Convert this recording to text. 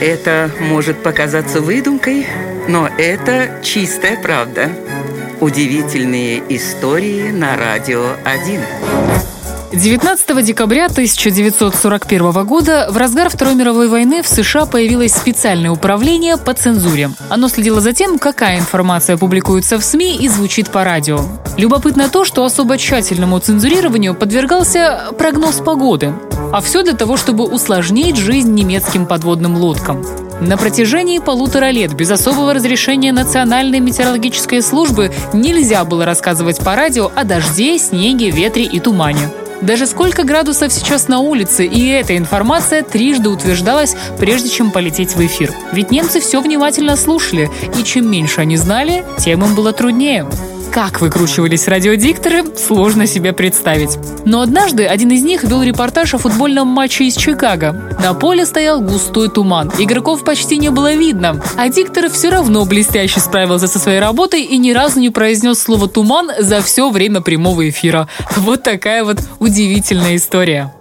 Это может показаться выдумкой, но это чистая правда. Удивительные истории на радио 1. 19 декабря 1941 года в разгар Второй мировой войны в США появилось специальное управление по цензуре. Оно следило за тем, какая информация публикуется в СМИ и звучит по радио. Любопытно то, что особо тщательному цензурированию подвергался прогноз погоды. А все для того, чтобы усложнить жизнь немецким подводным лодкам. На протяжении полутора лет без особого разрешения Национальной метеорологической службы нельзя было рассказывать по радио о дожде, снеге, ветре и тумане. Даже сколько градусов сейчас на улице, и эта информация трижды утверждалась, прежде чем полететь в эфир. Ведь немцы все внимательно слушали, и чем меньше они знали, тем им было труднее. Как выкручивались радиодикторы, сложно себе представить. Но однажды один из них вел репортаж о футбольном матче из Чикаго. На поле стоял густой туман. Игроков почти не было видно. А диктор все равно блестяще справился со своей работой и ни разу не произнес слово «туман» за все время прямого эфира. Вот такая вот удивительная история.